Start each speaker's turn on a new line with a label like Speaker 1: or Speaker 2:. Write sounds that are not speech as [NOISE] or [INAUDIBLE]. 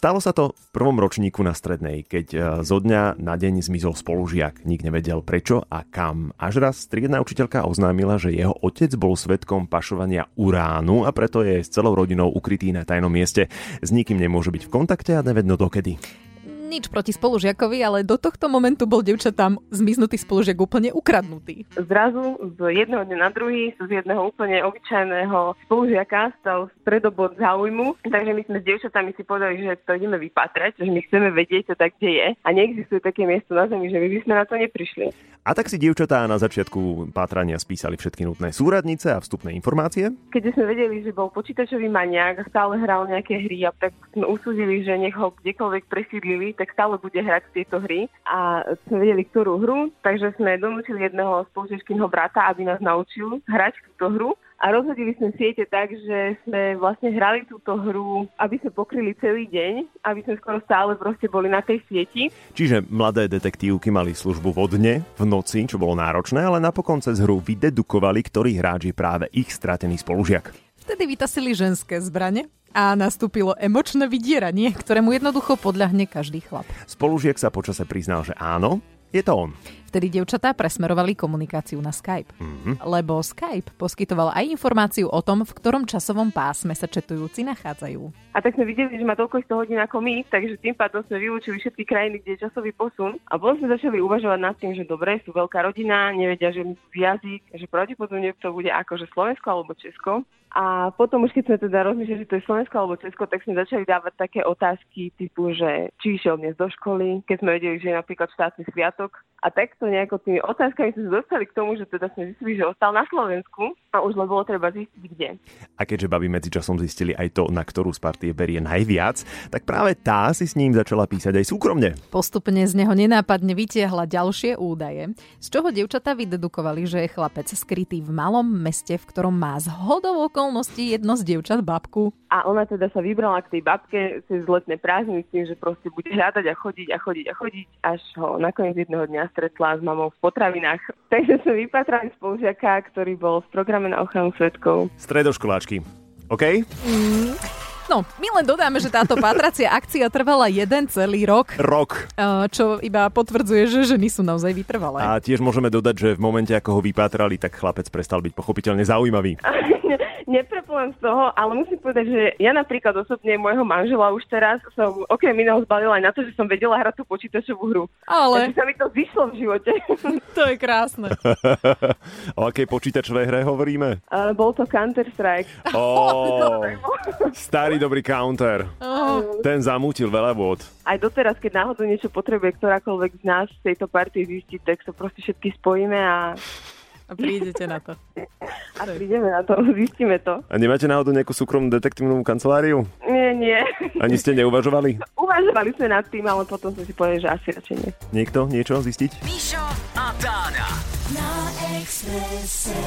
Speaker 1: Stalo sa to v prvom ročníku na strednej, keď e, zo dňa na deň zmizol spolužiak. Nik nevedel prečo a kam. Až raz striedna učiteľka oznámila, že jeho otec bol svetkom pašovania uránu a preto je s celou rodinou ukrytý na tajnom mieste. S nikým nemôže byť v kontakte a nevedno dokedy
Speaker 2: nič proti spolužiakovi, ale do tohto momentu bol devčatám zmiznutý spolužiak úplne ukradnutý.
Speaker 3: Zrazu z jedného dňa na druhý z jedného úplne obyčajného spolužiaka stal stredobod záujmu, takže my sme s devčatami si povedali, že to ideme vypatrať, že my chceme vedieť, čo tak kde je a neexistuje také miesto na Zemi, že my by sme na to neprišli.
Speaker 1: A tak si dievčatá na začiatku pátrania spísali všetky nutné súradnice a vstupné informácie?
Speaker 3: Keď sme vedeli, že bol počítačový maniak a stále hral nejaké hry a tak sme usúdili, že nech ho kdekoľvek presídlili, tak stále bude hrať tieto hry a sme vedeli, ktorú hru, takže sme donútili jedného spolužiačkyňho brata, aby nás naučil hrať túto hru a rozhodili sme siete tak, že sme vlastne hrali túto hru, aby sme pokryli celý deň, aby sme skoro stále proste boli na tej sieti.
Speaker 1: Čiže mladé detektívky mali službu vodne, v noci, čo bolo náročné, ale napokon cez hru vydedukovali, ktorý hráč je práve ich stratený spolužiak.
Speaker 2: Vtedy vytasili ženské zbrane a nastúpilo emočné vydieranie, ktorému jednoducho podľahne každý chlap.
Speaker 1: Spolužiek sa počase priznal, že áno, je to on.
Speaker 2: Vtedy devčatá presmerovali komunikáciu na Skype. Mm-hmm. Lebo Skype poskytoval aj informáciu o tom, v ktorom časovom pásme sa četujúci nachádzajú.
Speaker 3: A tak sme videli, že má toľko 100 hodín ako my, takže tým pádom sme vylúčili všetky krajiny, kde je časový posun. A potom sme začali uvažovať nad tým, že dobre, sú veľká rodina, nevedia, že jazyk, že pravdepodobne to bude akože Slovensko alebo Česko. A potom už keď sme teda rozmýšľali, že to je Slovensko alebo Česko, tak sme začali dávať také otázky typu, že či išiel dnes do školy, keď sme vedeli, že je napríklad štátny sviatok. A takto nejako tými otázkami sme sa dostali k tomu, že teda sme zistili, že ostal na Slovensku a už len bolo treba zistiť kde.
Speaker 1: A keďže babi medzičasom zistili aj to, na ktorú z partie berie najviac, tak práve tá si s ním začala písať aj súkromne.
Speaker 2: Postupne z neho nenápadne vytiahla ďalšie údaje, z čoho devčata vydedukovali, že je chlapec skrytý v malom meste, v ktorom má z hodou okolností jedno z dievčat babku.
Speaker 3: A ona teda sa vybrala k tej babke cez letné prázdniny s tým, že proste bude hľadať a chodiť a chodiť a chodiť, až ho nakoniec jedného dňa stretla s mamou v potravinách. [LAUGHS] Takže sme vypatrali spolužiaka, ktorý bol v programe na ochranu svetkov.
Speaker 1: Stredoškoláčky. OK? Mm.
Speaker 2: No, my len dodáme, že táto patracia akcia trvala jeden celý rok.
Speaker 1: Rok.
Speaker 2: Čo iba potvrdzuje, že ženy sú naozaj vytrvalé.
Speaker 1: A tiež môžeme dodať, že v momente, ako ho vypátrali, tak chlapec prestal byť pochopiteľne zaujímavý. [LAUGHS]
Speaker 3: nepreplujem z toho, ale musím povedať, že ja napríklad osobne môjho manžela už teraz som okrem iného zbalila aj na to, že som vedela hrať tú počítačovú hru.
Speaker 2: Ale...
Speaker 3: Takže sa mi to vyšlo v živote. [LAUGHS]
Speaker 2: to je krásne. [LAUGHS]
Speaker 1: o akej počítačovej hre hovoríme?
Speaker 3: Uh, bol to Counter-Strike. [LAUGHS]
Speaker 1: Oh, starý dobrý Counter. Oh. Ten zamútil veľa vôd.
Speaker 3: Aj doteraz, keď náhodou niečo potrebuje ktorákoľvek z nás v tejto partii zistiť, tak sa proste všetky spojíme a
Speaker 2: a prídete na to.
Speaker 3: A prídeme na to, zistíme to.
Speaker 1: A nemáte náhodou nejakú súkromnú detektívnu kanceláriu?
Speaker 3: Nie, nie.
Speaker 1: Ani ste neuvažovali?
Speaker 3: Uvažovali sme nad tým, ale potom sme si povedali, že asi radšej nie.
Speaker 1: Niekto niečo zistiť?
Speaker 4: Mišo a Dána. Na Expresse.